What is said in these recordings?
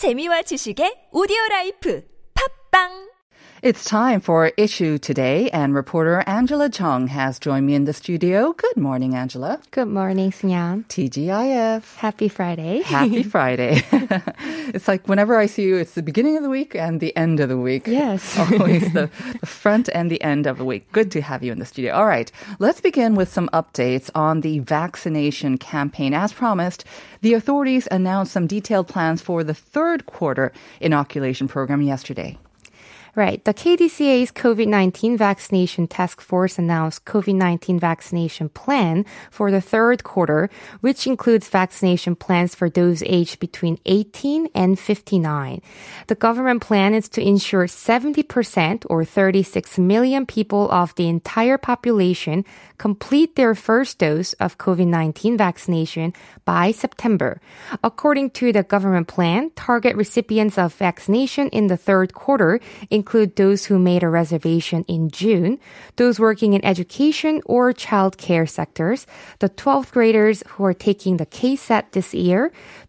재미와 지식의 오디오 라이프. 팝빵 It's time for Issue Today, and reporter Angela Chung has joined me in the studio. Good morning, Angela. Good morning, Sunyan. TGIF. Happy Friday. Happy Friday. it's like whenever I see you, it's the beginning of the week and the end of the week. Yes. Always the, the front and the end of the week. Good to have you in the studio. All right. Let's begin with some updates on the vaccination campaign. As promised, the authorities announced some detailed plans for the third quarter inoculation program yesterday. Right. The KDCA's COVID-19 vaccination task force announced COVID-19 vaccination plan for the third quarter, which includes vaccination plans for those aged between 18 and 59. The government plan is to ensure 70% or 36 million people of the entire population complete their first dose of COVID-19 vaccination by September. According to the government plan, target recipients of vaccination in the third quarter include those who made a reservation in June, those working in education or child care sectors, the 12th graders who are taking the KSAT this year,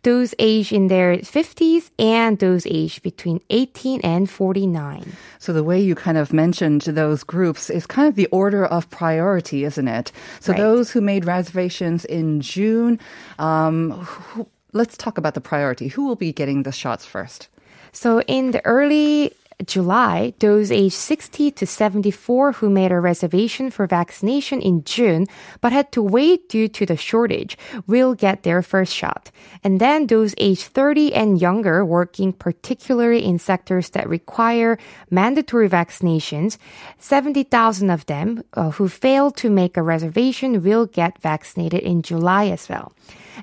those aged in their 50s, and those aged between 18 and 49. So the way you kind of mentioned those groups is kind of the order of priority, isn't it? So Right. those who made reservations in June, um, who, let's talk about the priority. Who will be getting the shots first? So in the early July, those aged 60 to 74 who made a reservation for vaccination in June but had to wait due to the shortage will get their first shot. And then those aged 30 and younger working particularly in sectors that require mandatory vaccinations, 70,000 of them uh, who failed to make a reservation will get vaccinated in July as well.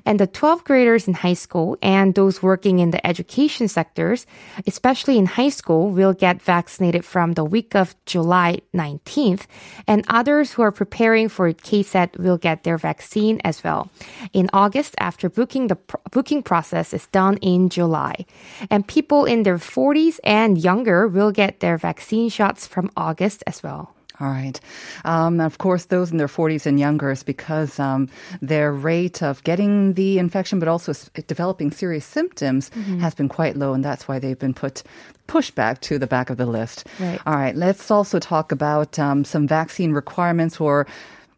And the 12th graders in high school and those working in the education sectors, especially in high school, will get vaccinated from the week of July 19th. And others who are preparing for KSAT will get their vaccine as well. In August, after booking, the pr- booking process is done in July. And people in their 40s and younger will get their vaccine shots from August as well. All right. Um, of course, those in their 40s and younger is because um, their rate of getting the infection, but also developing serious symptoms, has been quite low, and that's why they've been put pushed back to the back of the list. Right. All right. Let's also talk about um, some vaccine requirements or.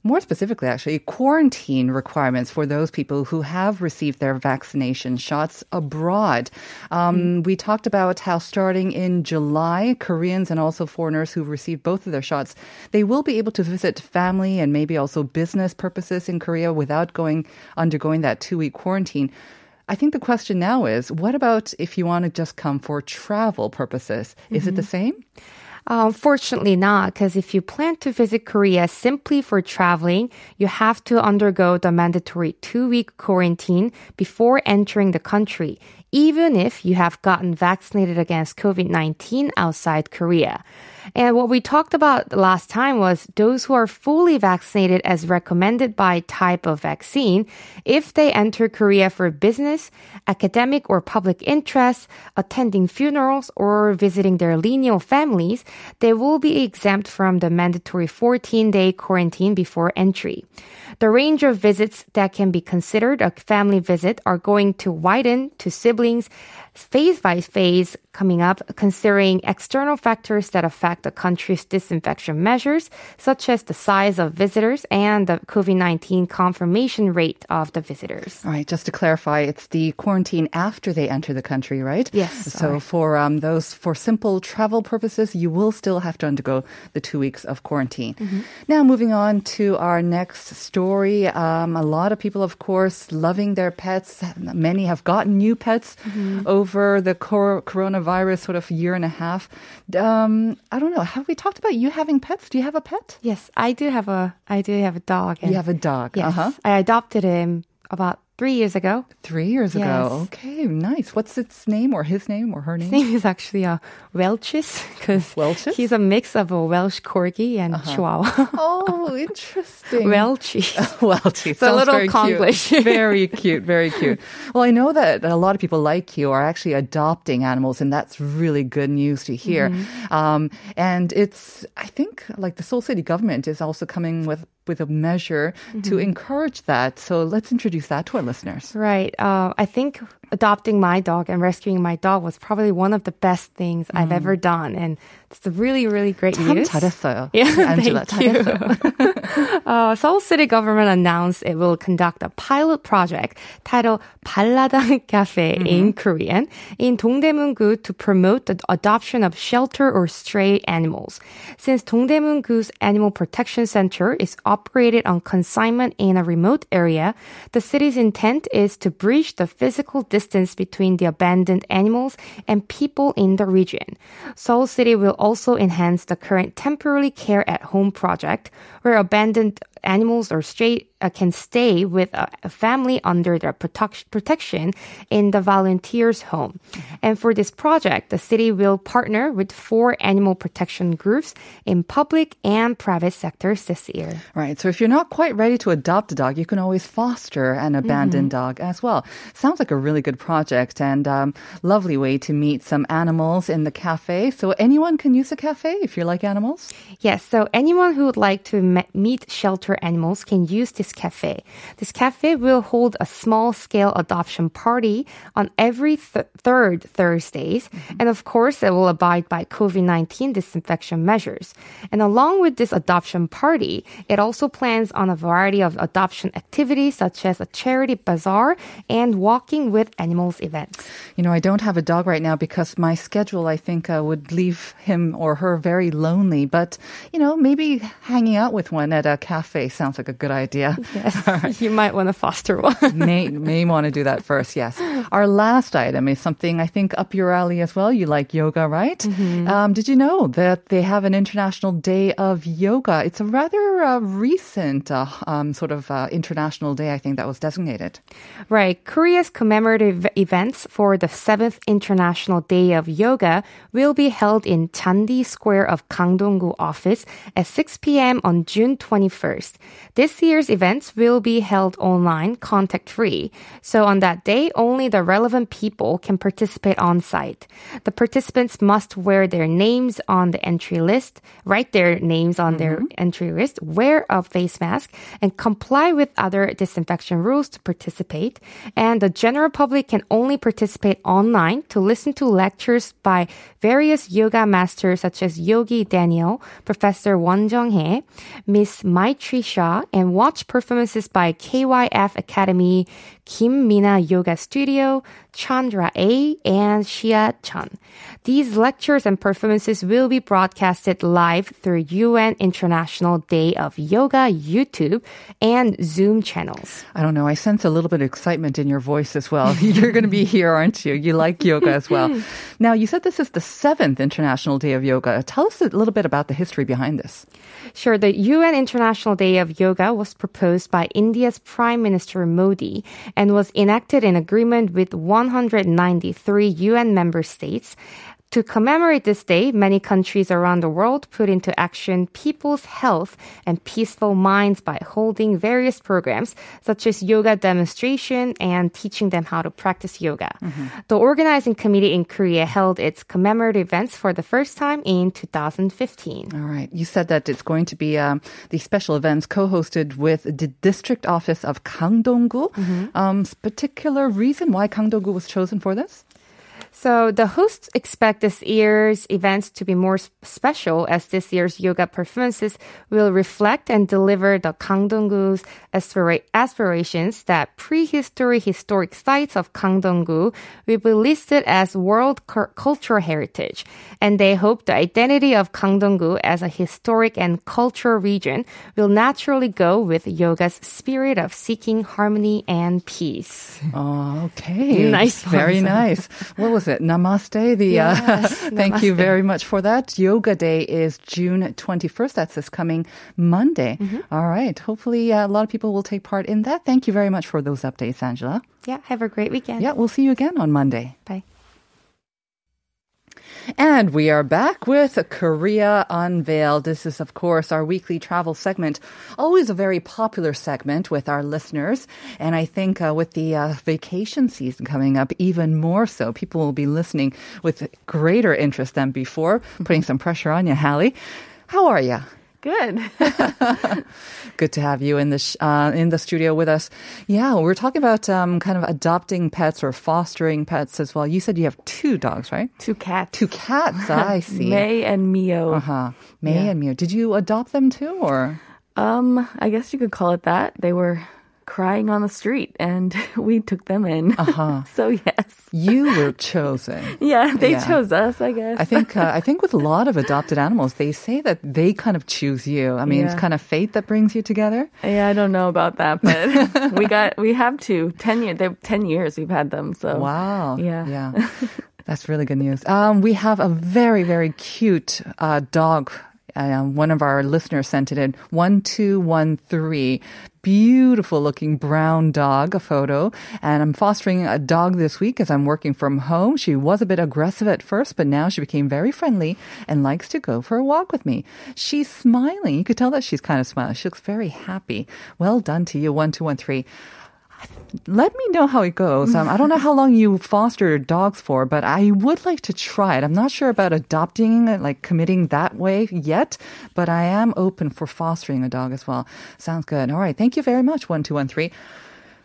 More specifically, actually, quarantine requirements for those people who have received their vaccination shots abroad. Um, We talked about how starting in July, Koreans and also foreigners who've received both of their shots, they will be able to visit family and maybe also business purposes in Korea without going undergoing that two week quarantine. I think the question now is, what about if you want to just come for travel purposes? Is it the same? Uh, unfortunately not, because if you plan to visit Korea simply for traveling, you have to undergo the mandatory two-week quarantine before entering the country, even if you have gotten vaccinated against COVID-19 outside Korea. And what we talked about last time was those who are fully vaccinated as recommended by type of vaccine, if they enter Korea for business, academic or public interest, attending funerals, or visiting their lineal families, they will be exempt from the mandatory 14 day quarantine before entry. The range of visits that can be considered a family visit are going to widen to siblings phase by phase coming up, considering external factors that affect the country's disinfection measures, such as the size of visitors and the COVID 19 confirmation rate of the visitors. All right, just to clarify, it's the quarantine after they enter the country, right? Yes, So sorry. for um, those for simple travel purposes, you will still have to undergo the two weeks of quarantine. Mm-hmm. Now, moving on to our next story. Um, a lot of people, of course, loving their pets. Many have gotten new pets Mm-hmm. over the cor- coronavirus sort of year and a half. Um, I don't know. Have we talked about you having pets? Do you have a pet? Yes, I do have a I do have a dog. You have a dog. Yes, Uh-huh. I adopted him about three years ago. Three years ago. Okay, nice. What's its name or his name or her name? His name is actually uh, Welchie because he's a mix of a Welsh Corgi and Chihuahua. Oh, interesting. Welchie. Welchie. a little very Konglish. Cute. very cute. Very cute. Well, I know that a lot of people like you are actually adopting animals, and that's really good news to hear. Mm-hmm. Um, and it's, I think, like the Seoul City government is also coming with with a measure to Mm-hmm. encourage that. So let's introduce that to our listeners. Right. Uh, I think adopting my dog and rescuing my dog was probably one of the best things I've ever done. And it's a really, really great 참 news. 잘했어요. Yeah, Angela, thank you. 잘했어요. uh, Seoul City government announced it will conduct a pilot project titled 발라당 Cafe in Korean in Dongdaemun-gu to promote the adoption of shelter or stray animals. Since Dongdaemun-gu's Animal Protection Center is operated on consignment in a remote area, the city's intent is to bridge the physical distance between the abandoned animals and people in the region. Seoul City will also enhance the current temporary care at home project, where abandoned animals or stray uh, can stay with a, a family under their protec- protection in the volunteer's home. And for this project, the city will partner with four animal protection groups in public and private sectors this year. Right. So if you're not quite ready to adopt a dog, you can always foster an abandoned dog as well. Sounds like a really good project and um, lovely way to meet some animals in the cafe. So anyone can use the cafe if you like animals. Yes, so anyone who would like to me- meet shelter animals can use this cafe. This cafe will hold a small scale adoption party on every th- third Thursdays. And of course, it will abide by COVID 19 disinfection measures. And along with this adoption party, it also plans on a variety of adoption activities such as a charity bazaar and walking with animals events. You know, I don't have a dog right now because my schedule, I think, uh, would leave him or her very lonely. But, you know, maybe hanging out with one at a cafe sounds like a good idea. Yes, you might want to foster one. may may want to do that first. Yes. Our last item is something I think up your alley as well. You like yoga, right? Um, did you know that they have an international day of yoga? It's a rather uh, recent uh, um, sort of uh, international day. I think that was designated. Right. Korea's commemorative events for the 7th International Day of Yoga will be held in Chandi Square of Gangdong-gu office at 6 p.m. on June 21st. This year's events will be held online, contact free. So on that day, only the relevant people can participate on site. The participants must wear their names on the entry list, write their names on their mm-hmm. entry list, wear a face mask, and comply with other disinfection rules to participate. And the general public can only participate online to listen to lectures by various yoga masters such as Yogi Daniel, Professor Won Jung-hee, Miss Maitri And watch performances by KYF Academy, Kim Mina Yoga Studio, Chandra A, and Shia Chan. These lectures and performances will be broadcasted live through UN International Day of Yoga YouTube and Zoom channels. I don't know. I sense a little bit of excitement in your voice as well. You're going to be here, aren't you? You like yoga as well. Now, you said this is the seventh International Day of Yoga. Tell us a little bit about the history behind this. Sure, the UN International Day of Yoga was proposed by India's Prime Minister Modi and was enacted in agreement with 193 UN member states. To commemorate this day, many countries around the world put into action people's health and peaceful minds by holding various programs such as yoga demonstration and teaching them how to practice yoga. The organizing committee in Korea held its commemorative events for the first time in 2015. All right. You said that it's going to be um, the special events co-hosted with the district office of Gangdong-gu. Um, particular reason why Gangdong-gu was chosen for this? So the hosts expect this year's events to be more special as this year's yoga performances will reflect and deliver the Gangdong-gu's aspira- aspirations that prehistory historic sites of Gangdong-gu will be listed as World Cul- Cultural Heritage. And they hope the identity of Gangdong-gu as a historic and cultural region will naturally go with yoga's spirit of seeking harmony and peace. Oh, okay. Nice Very nice. What was it? Namaste. The uh, Yes, thank you very much for that. Yoga Day is June 21st. That's this coming Monday. Mm-hmm. All right. Hopefully, uh, a lot of people will take part in that. Thank you very much for those updates, Angela. Yeah, have a great weekend. Yeah, we'll see you again on Monday. Bye. And we are back with Korea Unveiled. This is, of course, our weekly travel segment. Always a very popular segment with our listeners. And I think uh, with the uh, vacation season coming up, even more so, people will be listening with greater interest than before, putting some pressure on you, Hallie. How are you? Good. Good to have you in the sh- uh, in the studio with us. Yeah, we're talking about um, kind of adopting pets or fostering pets as well. You said you have two dogs, right? Two cats. Two cats. I see. May and Mio. Uh huh. May Yeah. and Mio. Did you adopt them too, or? Um, I guess you could call it that. They were crying on the street and we took them in. Uh-huh. so yes. You were chosen. Yeah, they Yeah. chose us, I guess. I think uh, I think with a lot of adopted animals, they say that they kind of choose you. I mean, it's kind of fate that brings you together. yeah, I don't know about that, but we got we have two. Ten years. They're ten years we've had them. So Wow. Yeah. Yeah. That's really good news. Um, we have a very, very cute uh, dog. Um, one of our listeners sent it in. 1213. Beautiful looking brown dog, a photo. And I'm fostering a dog this week as I'm working from home. She was a bit aggressive at first, but now she became very friendly and likes to go for a walk with me. She's smiling. You could tell that she's kind of smiling. She looks very happy. Well done to you, 1213 let me know how it goes. Um, I don't know how long you foster dogs for, but I would like to try it. I'm not sure about adopting, like committing that way yet, but I am open for fostering a dog as well. Sounds good. All right. Thank you very much, 1213.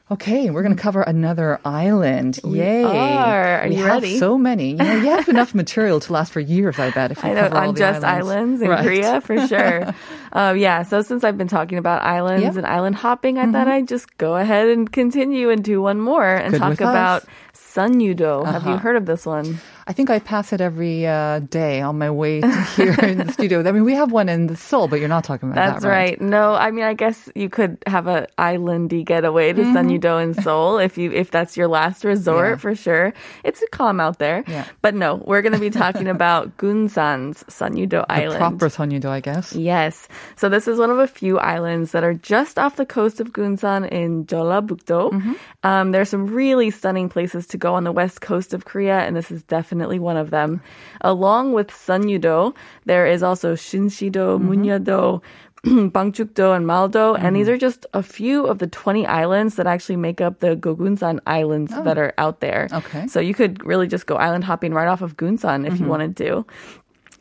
Okay, we're going to cover another island. Yay. are. Are we you have ready? so many. You know, you have enough material to last for years, I bet, if you I know cover all on the just islands. islands, in Right. Korea for sure. um, yeah. So since I've been talking about islands. Mm-hmm. and island hopping, I thought I'd just go ahead and continue and do one more and Good talk us. about Sunyudo. Have you Uh-huh. heard of this one? I think I pass it every uh, day on my way to here in the studio. I mean, we have one in the Seoul, but you're not talking about that. That's that, right. No, I mean, I guess you could have a islandy getaway to Sunyudo in Seoul if you if that's your last resort Yeah. for sure. It's calm out there. Yeah. But no, we're going to be talking about Gunsan's Sunyudo Island. proper Sonyedo, I guess. Yes. So this is one of a few islands that are just off the coast of Gunsan in Jeollabuk-do. Um, there's some really stunning places to go on the west coast of Korea, and this is definitely one of them. Along with Sunyudo, there is also Shinshido, mm-hmm. Munyedo, Bangchuk-do, and Maldo, and mm-hmm. these are just a few of the 20 islands that actually make up the Gogunsan Islands oh. that are out there. Okay. So you could really just go island hopping right off of Gunsan if you mm-hmm. wanted to.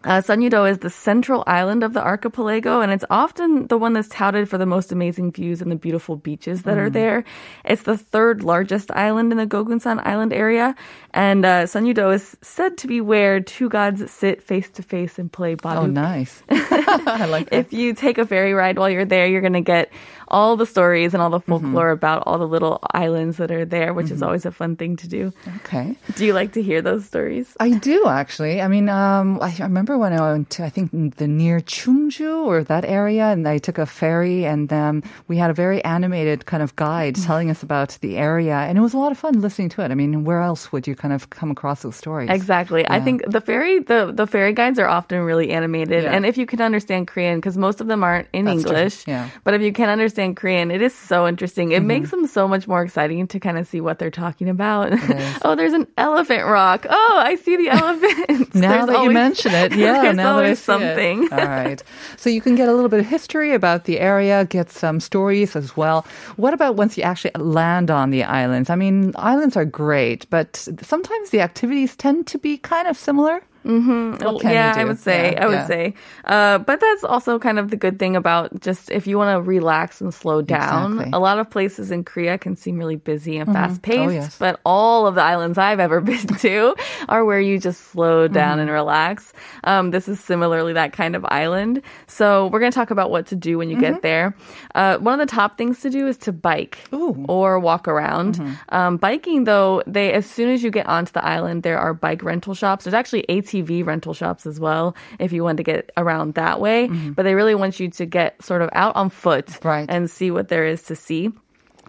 Uh, Sunyudo is the central island of the archipelago, and it's often the one that's touted for the most amazing views and the beautiful beaches that are there. It's the third largest island in the Gogunsan Island area, and uh, Sunyudo is said to be where two gods sit face to face and play baduk. Oh, nice. I like that. If you take a ferry ride while you're there, you're going to get all the stories and all the Mm-hmm. folklore about all the little islands that are there, which is always a fun thing to do. Okay. Do you like to hear those stories? I do actually. I mean, um, I remember when I went to, I think the near Chungju or that area, and I took a ferry, and um, we had a very animated kind of guide telling us about the area, and it was a lot of fun listening to it. I mean, where else would you kind of come across those stories? Exactly. I think the ferry the the ferry guides are often really animated, Yeah. and if you can understand Korean, because most of them aren't in That's true. English, Yeah. But if you can understand Korean, it is so interesting. It Mm-hmm. makes them so much more exciting to kind of see what they're talking about. is. oh, there's an elephant rock. Oh, I see the elephant. Now that you mention it, yeah, there's now that I always see it. something. All right. So you can get a little bit of history about the area, get some stories as well. What about once you actually land on the islands? I mean, islands are great, but sometimes the activities tend to be kind of similar. Mm-hmm. Yeah? I would say, Yeah, I would yeah. say. Uh, but that's also kind of the good thing about just if you want to relax and slow down. Exactly. Mm-hmm. A lot of places in Korea can seem really busy and fast paced, Oh, yes. but all of the islands I've ever been to are where you just slow down and Mm-hmm. relax. Um, this is similarly that kind of island. So we're going to talk about what to do when you get there. Uh, one of the top things to do is to bike Ooh. or walk around. Um, biking, though, they as soon as you get onto the island, there are bike rental shops. There's actually ATV rental shops as well if you want to get around that way. But they really want you to get sort of out on foot Right. and see what there is to see.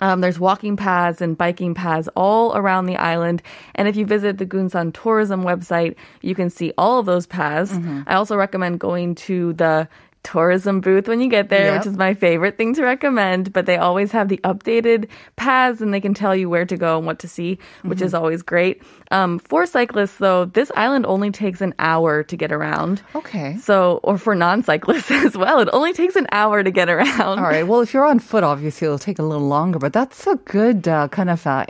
Um, there's walking paths and biking paths all around the island. And if you visit the Gunsan tourism website, you can see all of those paths. I also recommend going to the tourism booth when you get there, Yep. which is my favorite thing to recommend. But they always have the updated paths and they can tell you where to go and what to see, which is always great. Um, for cyclists, though, this island only takes an hour to get around. Okay. So, or for non-cyclists as well, it only takes an hour to get around. All right. Well, if you're on foot, obviously it'll take a little longer, but that's a good uh, kind of uh,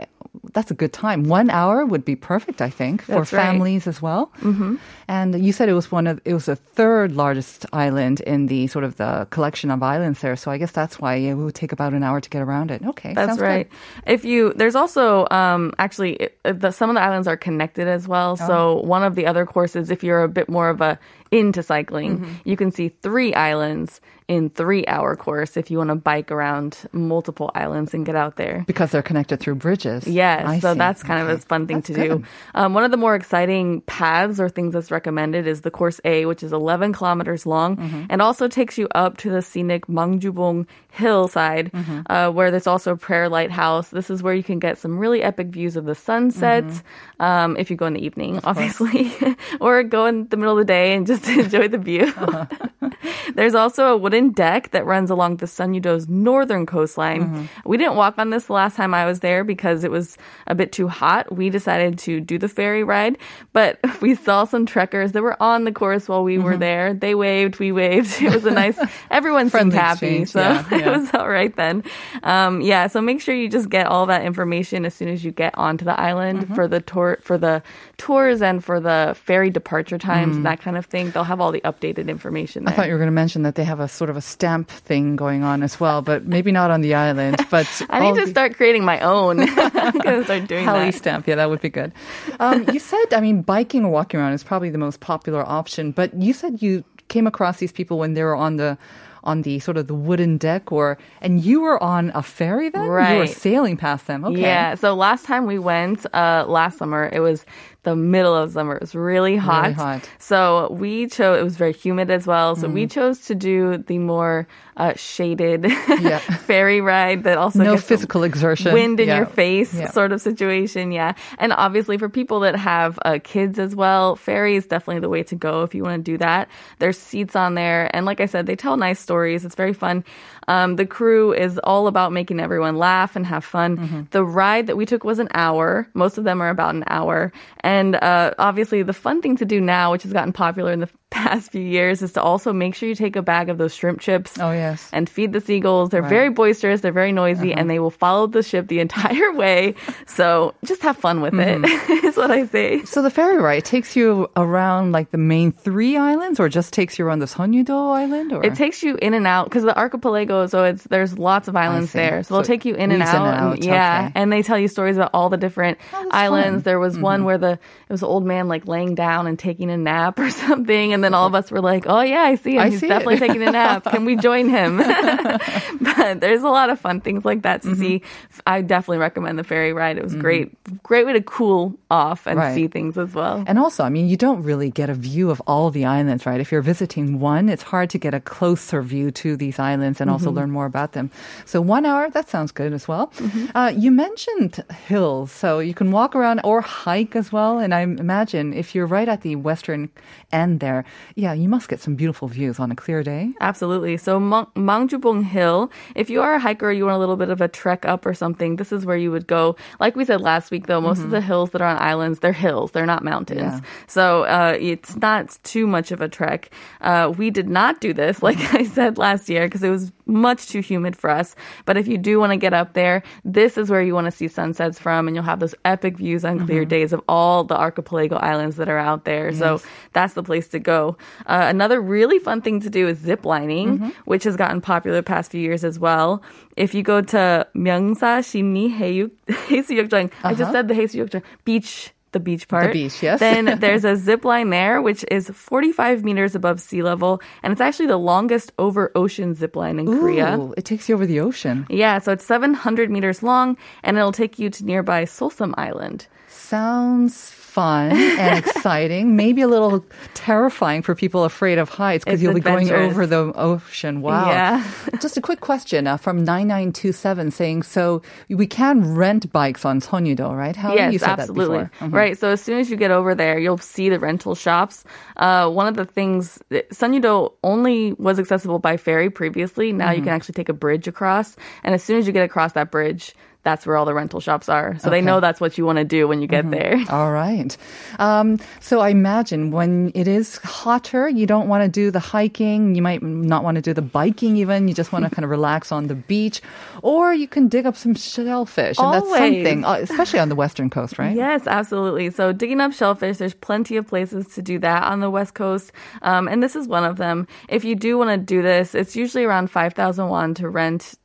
that's a good time. One hour would be perfect, I think, for That's right. families as well. Mm-hmm. And you said it was one of it was the third largest island in the sort of the collection of islands there. So I guess that's why it would take about an hour to get around it. Okay, That's sounds right. Good. If you there's also um, actually it- the, some of the islands are connected as well. Oh. So one of the other courses, if you're a bit more of a into cycling, Mm-hmm. you can see three islands in three hour course if you want to bike around multiple islands and get out there. Because they're connected through bridges. Yes, I so see. that's kind of a fun thing That's to do. Um, one of the more exciting paths or things that's recommended is the course A, which is 11 kilometers long Mm-hmm. and also takes you up to the scenic Mangjubong hillside, Mm-hmm. uh, where there's also a prayer lighthouse. This is where you can get some really epic views of the sunset Mm-hmm. um, if you go in the evening, obviously, or go in the middle of the day and just enjoy the view. Uh-huh. There's also a wooden deck that runs along the Sunyudo's northern coastline. Mm-hmm. We didn't walk on this the last time I was there because it was a bit too hot. We decided to do the ferry ride, but we saw some trekkers that were on the course while we Mm-hmm. were there. They waved, we waved. It was a nice, everyone seemed happy. exchange, So yeah, it was all right then. Um, yeah, so make sure you just get all that information as soon as you get onto the island Mm-hmm. for the tour, for the tours and for the ferry departure times, Mm. and that kind of thing. They'll have all the updated information I thought you were going to mention that they have a sort of a stamp thing going on as well, but maybe not on the island. But I need to the- start creating my own. I'm gonna start doing Hallie that. stamp. Yeah, that would be good. Um, you said, I mean, biking or walking around is probably the most popular option, but you said you came across these people when they were on the on the sort of the wooden deck or and you were on a ferry then right you were sailing past them okay Yeah. So last time we went, uh, last summer, it was the middle of summer. It was really hot. Really hot. So we chose, it was very humid as well. So Mm. we chose to do the more uh, shaded Yeah. ferry ride that also no physical exertion wind in Yeah. your face Yeah. sort of situation. Yeah. And obviously for people that have uh, kids as well, ferry is definitely the way to go if you want to do that. There's seats on there. And like I said, they tell nice stories. It's very fun. Um, the crew is all about making everyone laugh and have fun. Mm-hmm. The ride that we took was an hour. Most of them are about an hour. And uh, obviously, the fun thing to do now, which has gotten popular in the past few years, is to also make sure you take a bag of those shrimp chips oh yes and feed the seagulls. They're Right. very boisterous, they're very noisy, Uh-huh. and they will follow the ship the entire way. So just have fun with Mm-hmm. it, is what I say. so the ferry ride takes you around like the main three islands or just takes you around the Sonnyudo island or It takes you in and out because the archipelago, so it's there's lots of islands there. So they'll take you in and weaves in out. and and- yeah, okay. and they tell you stories about all the different islands. fun. There was one mm-hmm. where the it was an old man like laying down and taking a nap or something, and then all of us were like, "Oh yeah, I see him. I He's see definitely it." taking a nap. Can we join him?" but there's a lot of fun things like that Mm-hmm. to see. I definitely recommend the ferry ride. It was mm-hmm. great, great way to cool off and Right. see things as well. And also, I mean, you don't really get a view of all the islands, right? If you're visiting one, it's hard to get a closer view to these islands and mm-hmm. also learn more about them. So one hour, that sounds good as well. Uh, you mentioned hills, so you can walk around or hike as well. And I imagine if you're right at the western end there, yeah, you must get some beautiful views on a clear day. Absolutely. So Mang- Mangjubong Hill, if you are a hiker, you want a little bit of a trek up or something, this is where you would go. Like we said last week, though, most of the hills that are on islands, they're hills, they're not mountains. Yeah. So uh, it's not too much of a trek. Uh, we did not do this, like I said last year, because it was much too humid for us. But if you do want to get up there, this is where you want to see sunsets from, and you'll have those epic views on clear mm-hmm. days of all the archipelago islands that are out there. So that's the place to go. Uh, another really fun thing to do is zip lining, mm-hmm. which has gotten popular the past few years as well. If you go to Myeongsa Shimni Haeyu Haesuyokjang, I just uh-huh. said the Haesuyokjang beach. The beach part. The beach, yes. Then there's a zip line there, which is 45 meters above sea level, and it's actually the longest over ocean zip line in Korea. It takes you over the ocean. Yeah, so it's 700 meters long, and it'll take you to nearby Solsum Island. Sounds fun and exciting. Maybe a little terrifying for people afraid of heights because you'll be going over the ocean. Wow. Yeah. Just a quick question uh, from 9927 saying, so we can rent bikes on Sonnyudo, right? How yes, you said absolutely. That before. Mhm. Right. So as soon as you get over there, you'll see the rental shops. Uh, one of the things, Sunyudo only was accessible by ferry previously. Now Mm-hmm. you can actually take a bridge across, and as soon as you get across that bridge. That's where all the rental shops are. So they know that's what you want to do when you get there. All right. Um, so I imagine when it is hotter, you don't want to do the hiking. You might not want to do the biking even. You just want to kind of relax on the beach. Or you can dig up some shellfish. And that's something, uh, especially on the western coast, right? Yes, absolutely. So digging up shellfish, there's plenty of places to do that on the west coast, um, and this is one of them. If you do want to do this, it's usually around five thousand won to rent.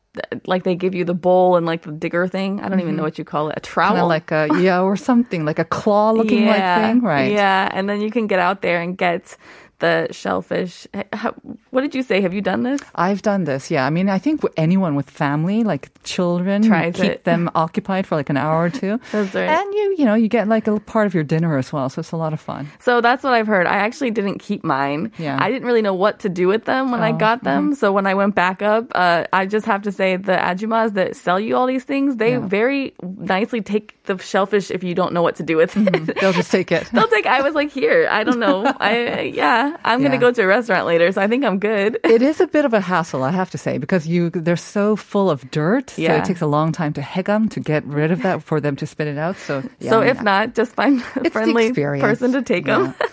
Like they give you the bowl and like the digger thing. I don't even know mm-hmm. what you call it. A trowel. of like a, yeah, or something like a claw looking like thing, right? Yeah, and then you can get out there and get the shellfish. How- What did you say? Have you done this? I've done this. Yeah. I mean, I think anyone with family, like children, Tries keep it. them occupied for like an hour or two. That's right. And you, you know, you get like a part of your dinner as well. So it's a lot of fun. So that's what I've heard. I actually didn't keep mine. Yeah. I didn't really know what to do with them when I Oh, got them. So when I went back up, uh, I just have to say the ajumas that sell you all these things, they Yeah. very nicely take the shellfish if you don't know what to do with it. They'll just take it. They'll take. I was like, here. I don't know. I yeah. I'm gonna go to a restaurant later, so I think I'm good. it is a bit of a hassle, I have to say, because you they're so full of dirt. So Yeah. it takes a long time to hegam to get rid of that for them to spit it out. So yeah, so I mean, if not, just find a friendly person to take them.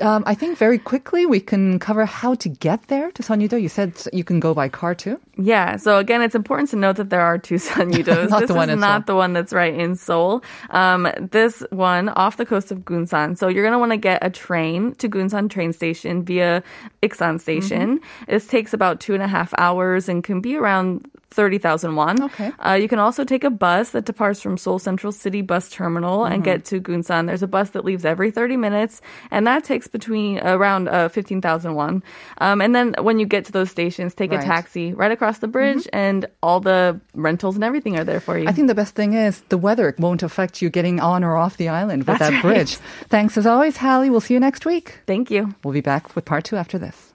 Um, I think very quickly we can cover how to get there to Sonyedo. You said you can go by car too. Yeah. So again, it's important to note that there are two Sunyudos. Not this the one is not Seoul. the one that's right in Seoul. Um, this one off the coast of Gunsan. So you're gonna want to get a train to Gunsan train station via Iksan station. Mm-hmm. This takes about two and a half hours and can be around. 30,000 won. Okay. Uh, you can also take a bus that departs from Seoul Central City Bus Terminal Mm-hmm. and get to Gunsan. There's a bus that leaves every 30 minutes, and that takes between around uh, 15,000 won. Um, and then when you get to those stations, take Right. a taxi right across the bridge, and all the rentals and everything are there for you. I think the best thing is the weather won't affect you getting on or off the island with That's that right. bridge. Thanks as always, Hallie. We'll see you next week. Thank you. We'll be back with part two after this.